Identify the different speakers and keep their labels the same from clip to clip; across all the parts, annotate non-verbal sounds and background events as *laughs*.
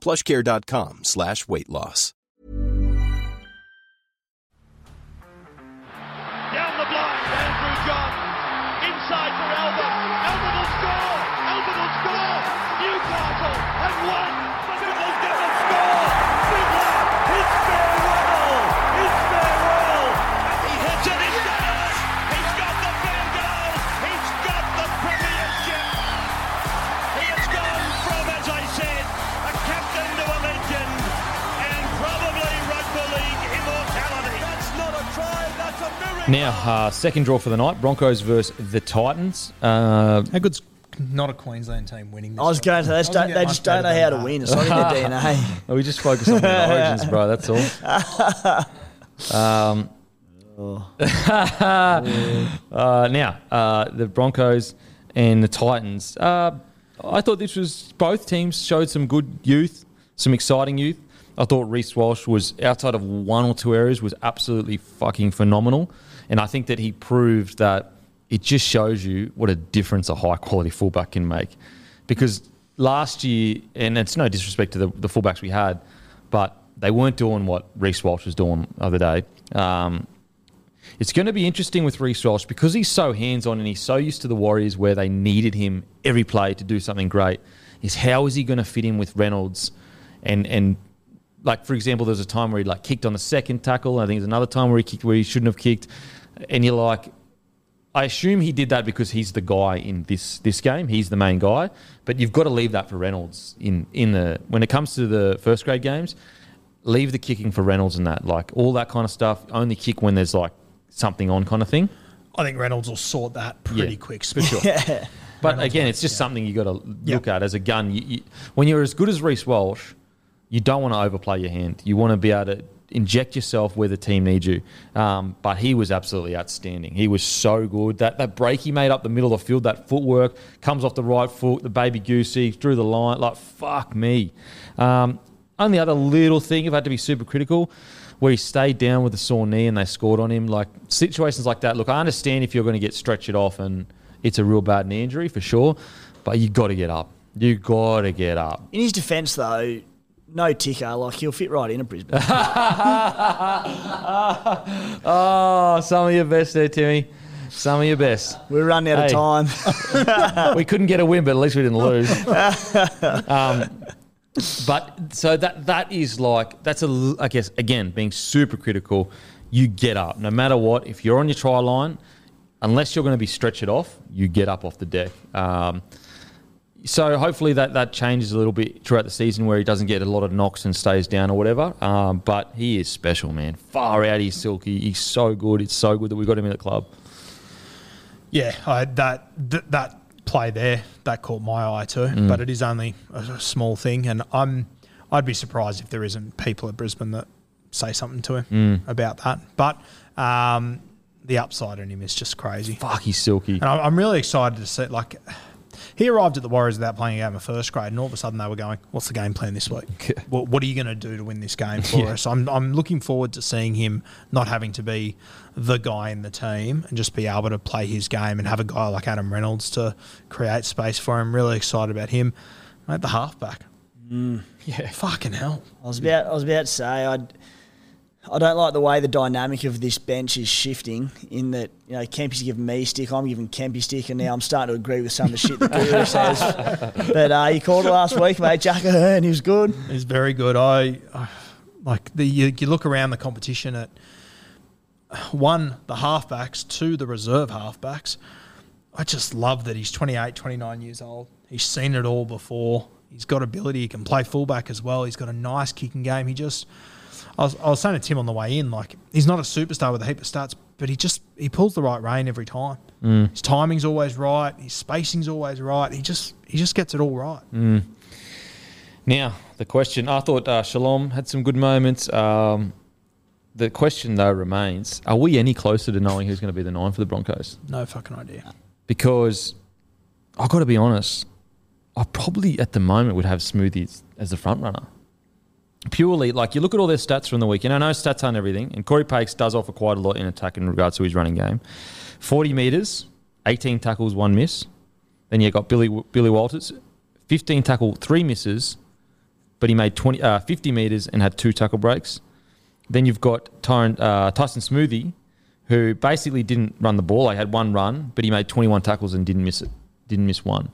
Speaker 1: plushcare.com slash weight loss.
Speaker 2: Down the blind, Andrew Johns. Inside for Albert. Albert will score. Albert will score. Newcastle have won.
Speaker 3: Now, uh, second draw for the night Broncos versus the Titans. Uh,
Speaker 4: How good's not a Queensland team winning this
Speaker 5: I was going to. They, just don't, they just don't know how to
Speaker 4: that.
Speaker 5: win. It's not in their *laughs* DNA.
Speaker 3: we just focus on the *laughs* origins, bro. That's all. Um, *laughs* uh, now, uh, the Broncos and the Titans. Uh, I thought this was both teams showed some good youth, some exciting youth. I thought Reece Walsh was outside of one or two areas was absolutely fucking phenomenal, and I think that he proved that it just shows you what a difference a high quality fullback can make. Because last year, and it's no disrespect to the, the fullbacks we had, but they weren't doing what Reece Walsh was doing the other day. Um, it's going to be interesting with Reece Walsh because he's so hands on and he's so used to the Warriors where they needed him every play to do something great. Is how is he going to fit in with Reynolds? And and like for example, there's a time where he like kicked on the second tackle. I think there's another time where he kicked where he shouldn't have kicked. And you're like, I assume he did that because he's the guy in this this game. He's the main guy. But you've got to leave that for Reynolds in in the when it comes to the first grade games. Leave the kicking for Reynolds and that like all that kind of stuff. Only kick when there's like something on kind of thing.
Speaker 4: I think Reynolds will sort that pretty
Speaker 3: Yeah,
Speaker 4: quick.
Speaker 3: for sure. *laughs*
Speaker 5: Yeah.
Speaker 3: But
Speaker 4: Reynolds
Speaker 3: again, it's just
Speaker 4: yeah.
Speaker 3: something you got to look at as a gun. You, you, when you're as good as Reece Walsh, you don't want to overplay your hand. You want to be able to inject yourself where the team needs you. Um, but he was absolutely outstanding. He was so good. That that break he made up the middle of the field, that footwork comes off the right foot, the baby goosey through the line. Like fuck me. Um, only other little thing, if I had to be super critical, where he stayed down with a sore knee and they scored on him. Like situations like that. Look, I understand if you're going to get stretched off and it's a real bad knee injury for sure, but you got to get up. You got to get up.
Speaker 5: In his defence, though, no ticker. Like he'll fit right in at Brisbane. *laughs*
Speaker 3: Oh, some of your best there, Timmy. Some of your best.
Speaker 5: We're running out
Speaker 3: Hey.
Speaker 5: of time. *laughs*
Speaker 3: we couldn't get a win, but at least we didn't lose. *laughs* um, but so that that is like that's a I guess again being super critical. You get up no matter what. If you're on your try line, unless you're going to be stretched it off, you get up off the deck. Um, so hopefully that, that changes a little bit throughout the season where he doesn't get a lot of knocks and stays down or whatever. Um, but he is special, man. Far out, he's silky. He's so good. It's so good that we got him in the club.
Speaker 4: Yeah, I, that th- that play there that caught my eye too.
Speaker 3: Mm.
Speaker 4: But it is only a, small thing, and I'm I'd be surprised if there isn't people at Brisbane that say something to him
Speaker 3: Mm.
Speaker 4: about that. But um, the upside in him is just crazy.
Speaker 3: Fuck, he's silky.
Speaker 4: And I'm I'm really excited to see like. He arrived at the Warriors without playing a game of first grade, and all of a sudden they were going, "What's the game plan this week? *laughs* what, what are you going to do to win this game *laughs* for
Speaker 3: Yeah.
Speaker 4: us?" I'm, I'm looking forward to seeing him not having to be the guy in the team and just be able to play his game and have a guy like Adam Reynolds to create space for him. Really excited about him. Mate, the halfback. Mm.
Speaker 3: Yeah,
Speaker 4: fucking hell.
Speaker 5: I was about I was about to say I I don't like the way the dynamic of this bench is shifting. In that you know Kempy's giving me stick, I'm giving Kempy stick, and now I'm starting to agree with some of the shit that Guru *laughs* says. But uh, you called it last week, mate. Jack Ahern, he was good.
Speaker 4: He's very good. I, I Like the you, you look around the competition at one the halfbacks, two the reserve halfbacks. I just love that he's 28, 29 years old. He's seen it all before. He's got ability. He can play fullback as well. He's got a nice kicking game. He just, I was, I was saying to Tim on the way in, like he's not a superstar with a heap of stats, but he just he pulls the right rein every time. His timing's always right. His spacing's always right. He just he just gets it all right.
Speaker 3: Now, the question I thought uh, Shalom had some good moments. Um, the question, though, remains are we any closer to knowing who's going to be the nine for the Broncos?
Speaker 4: No fucking idea.
Speaker 3: Because I've got to be honest, I probably at the moment would have Smoothies as the front runner. Purely, like you look at all their stats from the weekend. I know stats aren't everything, and Cory Paix does offer quite a lot in attack in regards to his running game. 40 metres, 18 tackles, one miss. Then you got Billy Billy Walters, 15 tackle, three misses, but he made 20, uh, 50 metres and had two tackle breaks. Then you've got Tyron, uh, Tyson Smoothy, who basically didn't run the ball. He had one run, but he made 21 tackles and didn't miss it. Didn't miss one.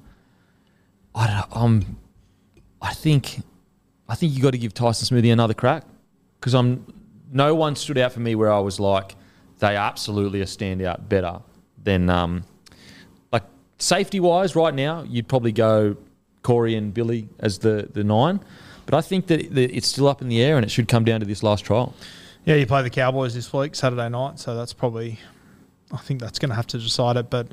Speaker 3: I don't, know. um, I think, I think you got to give Tyson Smoothy another crack because I'm. No one stood out for me where I was like, they absolutely a standout better than um, like safety wise. Right now, you'd probably go Corey and Billy as the the nine, but I think that that it's still up in the air and it should come down to this last trial.
Speaker 4: Yeah, you play the Cowboys this week, Saturday night, so that's probably, I think that's going to have to decide it. But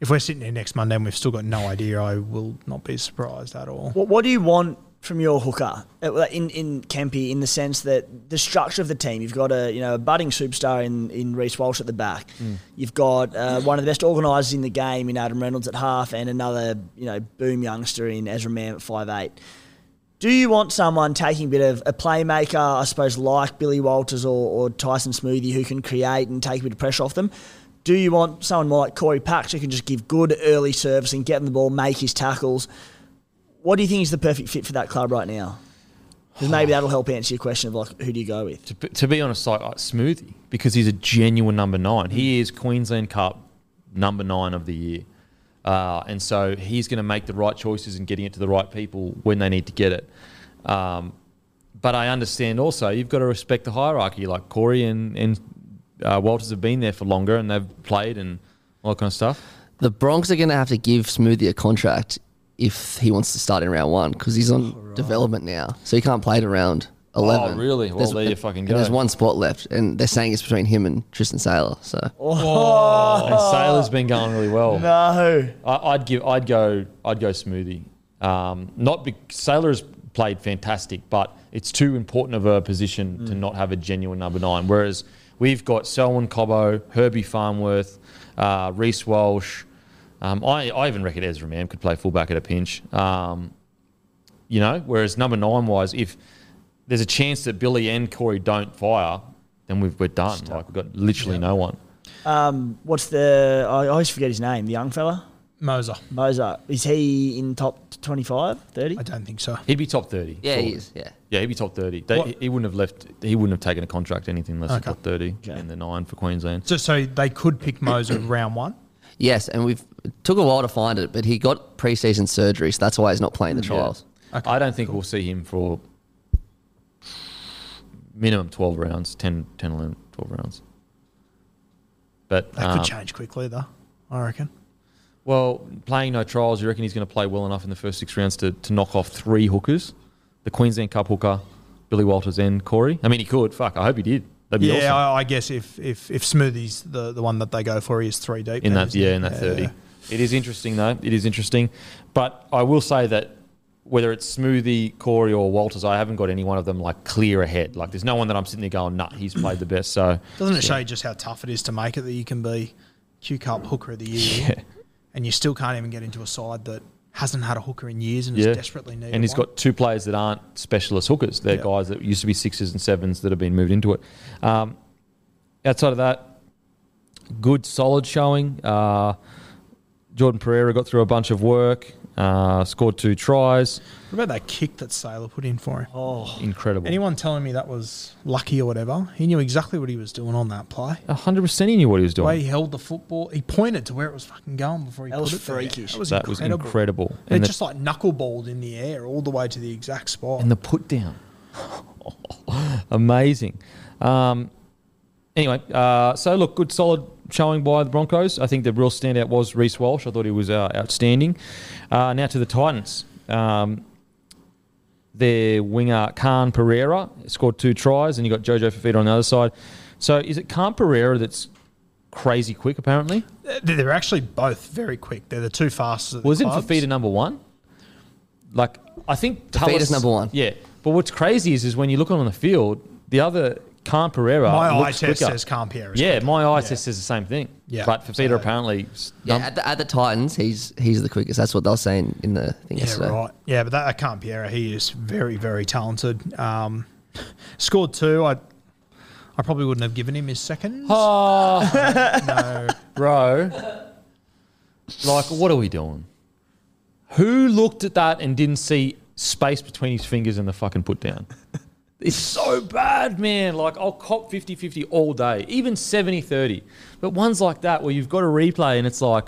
Speaker 4: if we're sitting here next Monday and we've still got no idea, I will not be surprised at all.
Speaker 5: What, what do you want from your hooker Uh, in in Kempy in the sense that the structure of the team? You've got a you know a budding superstar in in Reece Walsh at the back. You've got uh, one of the best organisers in the game in Adam Reynolds at half, and another you know boom youngster in Ezra Mam at five eight. Do you want someone taking a bit of a playmaker, I suppose, like Billy Walters or, or Tyson Smoothy, who can create and take a bit of pressure off them? Do you want someone more like Cory Paix who can just give good early service and get them the ball, make his tackles? What do you think is the perfect fit for that club right now? Because maybe that'll help answer your question of like who do you go with?
Speaker 3: To, be- to be honest, like, like Smoothy because he's a genuine number nine. He is Queensland Cup number nine of the year. Uh, and so he's going to make the right choices and getting it to the right people when they need to get it. Um, but I understand also you've got to respect the hierarchy. Like Corey and, and uh, Walters have been there for longer and they've played and all that kind of stuff.
Speaker 6: The Bronx are going to have to give Smoothy a contract if he wants to start in round one because he's on development now, so he can't play to round eleven.
Speaker 3: Oh, really? Well,
Speaker 6: There's-
Speaker 3: there you fucking
Speaker 6: and
Speaker 3: go.
Speaker 6: There's one spot left, and they're saying it's between him and Tristan Sailor. So
Speaker 3: And Sailor's been going really well.
Speaker 5: No.
Speaker 3: I, I'd give. I'd go. I'd go smoothie. Um, not be, Sailor's played fantastic, but it's too important of a position to not have a genuine number nine. Whereas we've got Selwyn Cobbo, Herbie Farnworth, uh, Reece Walsh. Um, I, I even reckon Ezra Mam could play fullback at a pinch. Um, you know, whereas number nine wise, if there's a chance that Billy and Corey don't fire, then we've, we're done. Like we've got literally no one.
Speaker 5: Um, what's the? I always forget his name. The young fella,
Speaker 4: Mozer.
Speaker 5: Mozart. Is he in top 25, 30?
Speaker 4: I don't think so.
Speaker 3: He'd be top thirty.
Speaker 6: yeah,
Speaker 3: surely.
Speaker 6: he is. Yeah,
Speaker 3: Yeah, he'd be top thirty. They, he wouldn't have left. He wouldn't have taken a contract anything less
Speaker 4: Okay.
Speaker 3: than top thirty
Speaker 5: Okay.
Speaker 3: in the nine for Queensland.
Speaker 4: So, so they could pick Mozer *coughs* round one.
Speaker 6: Yes, and we've took a while to find it, but he got preseason surgery, so that's why he's not playing the trials.
Speaker 3: I don't think we'll see him for minimum twelve rounds, 10, 10 11, 12 rounds. But
Speaker 4: That
Speaker 3: um,
Speaker 4: could change quickly, though. I reckon.
Speaker 3: well, playing no trials, you reckon he's going to play well enough in the first six rounds to, to knock off three hookers, the Queensland Cup hooker, Billy Walters and Corey. I mean, he could. Fuck, I hope he did. That'd
Speaker 4: Yeah,
Speaker 3: awesome.
Speaker 4: I, I guess if, if if Smoothy's the, the one that they go for, he is three deep.
Speaker 3: in that yeah in that 30 it is interesting though. It is interesting. But i will say that whether it's smoothie corey or walters i haven't got any one of them like clear ahead. Like there's no one that i'm sitting there going nah he's played the best. So
Speaker 4: Doesn't it show you just how tough it is to make it that you can be Q Cup hooker of the year, *laughs*
Speaker 3: Yeah.
Speaker 4: and you still can't even get into a side that hasn't had a hooker in years and
Speaker 3: yeah
Speaker 4: is desperately needed.
Speaker 3: and he's
Speaker 4: one.
Speaker 3: got two players that aren't specialist hookers they're
Speaker 4: Yeah.
Speaker 3: guys that used to be sixes and sevens that have been moved into it um, outside of that good solid showing uh, jordan pereira got through a bunch of work uh, scored two tries
Speaker 4: What about that kick that Sailor put in for him?
Speaker 5: Oh,
Speaker 3: incredible
Speaker 4: Anyone telling me that was lucky or whatever? He knew exactly what he was doing on that play.
Speaker 3: 100% he knew what he was
Speaker 4: The way
Speaker 3: doing
Speaker 4: he held the football, he pointed to where it was fucking going before he
Speaker 5: That
Speaker 4: put
Speaker 5: was
Speaker 4: it there.
Speaker 5: freakish.
Speaker 4: That was
Speaker 3: that was
Speaker 4: incredible.
Speaker 3: incredible
Speaker 4: And
Speaker 3: And
Speaker 4: it
Speaker 3: the-
Speaker 4: just like knuckleballed in the air all the way to the exact spot.
Speaker 3: and the put down *laughs* Amazing. Um, anyway, uh, so look, good solid showing by the Broncos. I think the real standout was Reece Walsh. I thought he was uh, outstanding. Uh, now to the Titans. Um, their winger Khan Pereira scored two tries, and you got Jojo Fifita on the other side. So is it Khan Pereira that's crazy quick? Apparently,
Speaker 4: They're they're actually both very quick. They're the two fastest. At the
Speaker 3: wasn't
Speaker 4: clubs.
Speaker 3: Fifita number one? Like I think
Speaker 6: Fifita's number one.
Speaker 3: Yeah, but what's crazy is is when you look on the field, the other Khan Pereira
Speaker 4: My eye
Speaker 3: looks
Speaker 4: test
Speaker 3: quicker.
Speaker 4: says Khan Pereira
Speaker 3: Yeah,
Speaker 4: quicker.
Speaker 3: my eye
Speaker 4: Yeah.
Speaker 3: test says the same thing.
Speaker 4: Yeah.
Speaker 3: but Fifita
Speaker 4: So-
Speaker 3: apparently.
Speaker 6: Yeah, at the, at the Titans, he's he's the quickest. That's what they were saying in the thing
Speaker 4: Yeah,
Speaker 6: yesterday.
Speaker 4: right. Yeah, but that I can't Pierre. He is very, very talented. Um, *laughs* scored two. I, I probably wouldn't have given him his second.
Speaker 3: Oh, *laughs*
Speaker 4: No,
Speaker 3: bro. Like, what are we doing? Who looked at that and didn't see space between his fingers and the fucking put down? It's so bad, man. Like, I'll cop 50 50 all day, even 70 30. But ones like that where you've got a replay and it's like,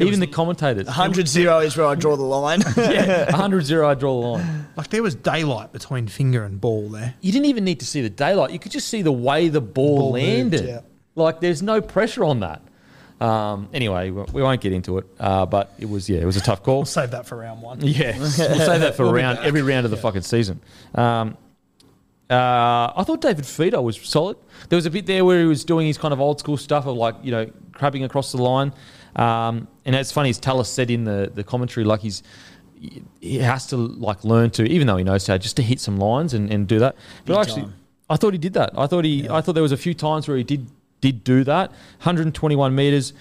Speaker 3: even the commentators.
Speaker 5: 100 0 is where I draw the line. *laughs*
Speaker 3: yeah, 100 *laughs* 0, I draw the line.
Speaker 4: like there was daylight between finger and ball there.
Speaker 3: You didn't even need to see the daylight. You could just see the way the ball,
Speaker 4: Ball moved,
Speaker 3: landed.
Speaker 4: yeah.
Speaker 3: Like, there's no pressure on that. Um, anyway, we won't get into it. Uh, but it was, yeah, it was a tough call.
Speaker 4: We'll save that for round one. *laughs*
Speaker 3: Yeah, we'll say that for
Speaker 4: We'll
Speaker 3: round every round of the fucking season. Um, uh, I thought David Fifita was solid. There was a bit there where he was doing his kind of old school stuff of like you know crabbing across the line, um, and it's funny. As Tallis said in the the commentary, like he's he has to like learn to, even though he knows how, just to hit some lines and, and do that. But
Speaker 5: Big
Speaker 3: actually,
Speaker 5: time.
Speaker 3: I thought he did that. I thought he, I thought there was a few times where he did did do that. 121 meters.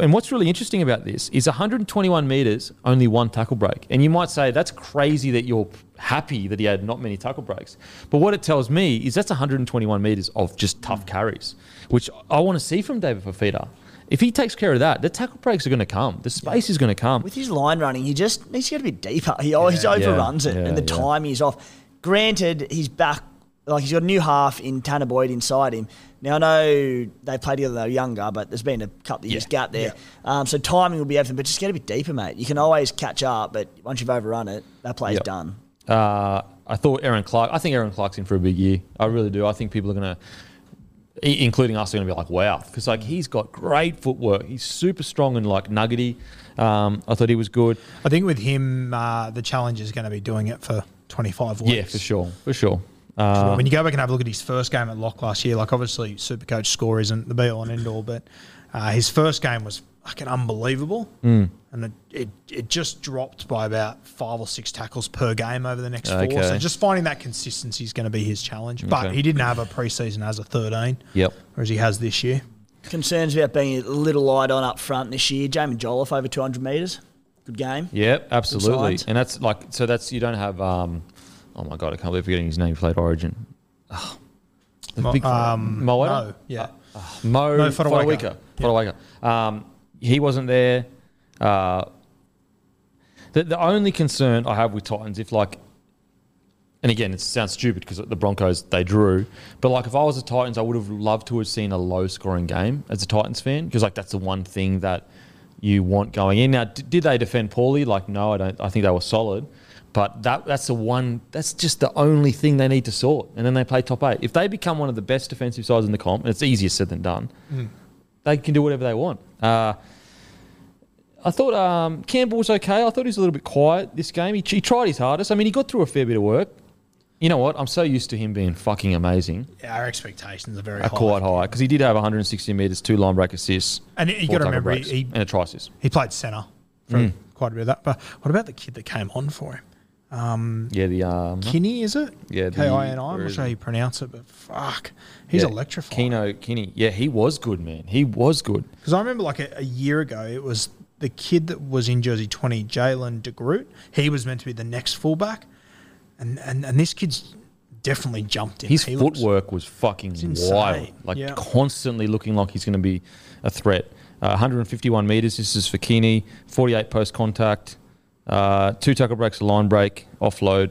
Speaker 3: And what's really interesting about this is 121 meters, only one tackle break. And you might say that's crazy that you're happy that he had not many tackle breaks. But what it tells me is that's 121 meters of just tough carries, which I want to see from David Fifita. If he takes care of that, the tackle breaks are going to come. The space is going to come.
Speaker 5: With his line running, he just needs to get a bit deeper. He always overruns it,
Speaker 3: yeah,
Speaker 5: and the
Speaker 3: yeah.
Speaker 5: timing is off. Granted, he's back, like he's got a new half in Tanner Boyd inside him. Now, I know they played together, they were younger, but there's been a couple of years
Speaker 3: Yeah,
Speaker 5: gap there. Um, so timing will be everything, but just get a bit deeper, mate. You can always catch up, but once you've overrun it, that play's
Speaker 3: Yep.
Speaker 5: done.
Speaker 3: Uh, I thought Erin Clark. I think Erin Clark's in for a big year. I really do. I think people are going to, including us, are going to be like, wow, because like he's got great footwork. He's super strong and like nuggety. Um, I thought he was good.
Speaker 4: I think with him, uh, the challenge is going to be doing it for 25 weeks.
Speaker 3: Yeah, for sure, for sure. Uh,
Speaker 4: when you go back and have a look at his first game at Lock last year, like obviously Supercoach score isn't the be all and end all, but uh, his first game was fucking unbelievable,
Speaker 3: Mm.
Speaker 4: and it, it it just dropped by about five or six tackles per game over the next four.
Speaker 3: Okay.
Speaker 4: So just finding that consistency is going to be his challenge. But he didn't have a preseason as a 13,
Speaker 3: Yep.
Speaker 4: whereas he has this year.
Speaker 5: Concerns about being a little light on up front this year. Jaimin Jolliffe over 200 metres. Good game.
Speaker 3: Yep, absolutely. And that's like so. That's you don't have. Um, oh my god, I can't believe forgetting his name. He played Origin. Oh, the
Speaker 4: Mo-
Speaker 3: big
Speaker 4: um,
Speaker 3: Moeta?
Speaker 4: no, yeah.
Speaker 3: Mo
Speaker 4: No, Fotuaika.
Speaker 3: Fotuaika. Fotuaika. Um, he wasn't there. Uh, the, the only concern I have with Titans, if like, and again, it sounds stupid because the Broncos they drew, but like if I was the Titans, I would have loved to have seen a low scoring game as a Titans fan because like that's the one thing that you want going in. Now, d- did they defend poorly? Like, no, I don't. I think they were solid. But that that's the one. That's just the only thing they need to sort, and then they play top eight. If they become one of the best defensive sides in the comp, and it's easier said than done, they can do whatever they want. Uh, I thought um, Campbell was okay. I thought he was a little bit quiet this game. He, he tried his hardest. I mean, he got through a fair bit of work. You know what? I'm so used to him being fucking amazing.
Speaker 4: Yeah, our expectations are very
Speaker 3: Are
Speaker 4: high.
Speaker 3: quite high because he did have 160 meters, two line break assists,
Speaker 4: And you got to remember, he,
Speaker 3: breaks,
Speaker 4: he,
Speaker 3: and a try assist.
Speaker 4: he played centre for quite a bit of that. But what about the kid that came on for him?
Speaker 3: Yeah, the um,
Speaker 4: Kini, is it?
Speaker 3: Yeah,
Speaker 4: K I N I. I'm not sure how you pronounce it, but fuck, he's
Speaker 3: yeah,
Speaker 4: electrifying.
Speaker 3: Keano Kini. Yeah, he was good, man. He was good.
Speaker 4: Because I remember like a, a year ago, it was the kid that was in jersey 20, Jaylan De Groot. He was meant to be the next fullback, and and, and this kid's definitely jumped in.
Speaker 3: His
Speaker 4: He looks-
Speaker 3: footwork was fucking wild. Like
Speaker 4: Yeah.
Speaker 3: constantly looking like he's going to be a threat. Uh, 151 meters. This is for Kini. 48 post contact. Uh, two tackle breaks, a line break, offload.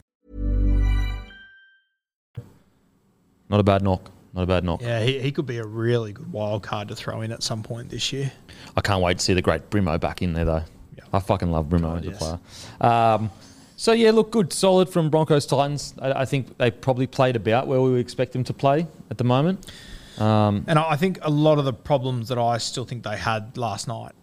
Speaker 3: Not a bad knock. Not a bad knock.
Speaker 4: Yeah, he, he could be a really good wild card to throw in at some point this year.
Speaker 3: I can't wait to see the great Brimo back in there, though.
Speaker 4: Yeah.
Speaker 3: I fucking love Brimo as a
Speaker 4: yes.
Speaker 3: player. Um, so, yeah, look, good. Solid from Broncos Titans. I, I think they probably played about where we would expect them to play at the moment. Um,
Speaker 4: And I think a lot of the problems that I still think they had last night,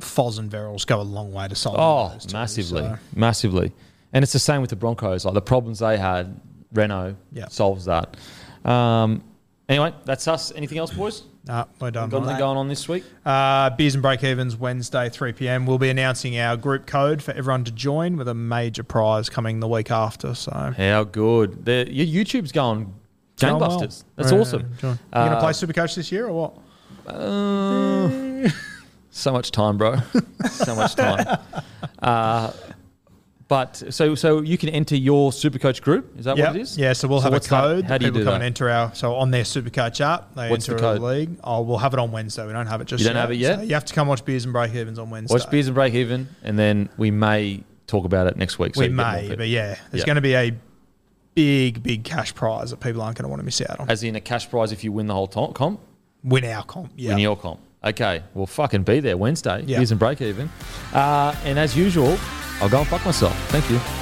Speaker 4: Foz and Verrills go a long way to solve.
Speaker 3: oh, massively.
Speaker 4: so-
Speaker 3: Massively. And it's the same with the Broncos. Like the problems they had, Renault
Speaker 4: Yeah.
Speaker 3: solves that. Um, anyway, that's us. Anything else, boys?
Speaker 4: Nah, we're done.
Speaker 3: Got anything going on this week?
Speaker 4: Uh, Beers and Break Evens Wednesday, 3 p.m. We'll be announcing our group code for everyone to join with a major prize coming the week after. So
Speaker 3: How good. The, your YouTube's going
Speaker 4: Going well.
Speaker 3: gangbusters. That's
Speaker 4: Yeah,
Speaker 3: awesome.
Speaker 4: You going to
Speaker 3: Uh,
Speaker 4: play Supercoach this year or what?
Speaker 3: Uh, *laughs* so much time, bro. *laughs* so much time. Uh, but so so you can enter your Supercoach group. Is that
Speaker 4: Yep.
Speaker 3: what it is?
Speaker 4: Yeah, so we'll have a
Speaker 3: what's that?
Speaker 4: code.
Speaker 3: How do you
Speaker 4: People
Speaker 3: do
Speaker 4: come
Speaker 3: that?
Speaker 4: and enter our so on their Supercoach app. They
Speaker 3: What's the
Speaker 4: enter
Speaker 3: code?
Speaker 4: a league. Oh, we'll have it on Wednesday. We don't have it just
Speaker 3: You don't
Speaker 4: yet.
Speaker 3: have it yet?
Speaker 4: So you have to come watch Beers and Break Evens on Wednesday.
Speaker 3: Watch Beers and Break Even, and then we may talk about it next week. so
Speaker 4: we
Speaker 3: you
Speaker 4: may, but yeah, there's
Speaker 3: Yeah.
Speaker 4: going to be a big, big cash prize that people aren't going to want to miss out on.
Speaker 3: As in a cash prize if you win the whole comp,
Speaker 4: Win our comp. Yeah.
Speaker 3: win your comp. Okay, we'll fucking be there Wednesday.
Speaker 4: Yeah.
Speaker 3: Beers and Break Even. Uh, and as usual, I'll go and fuck myself. Thank you.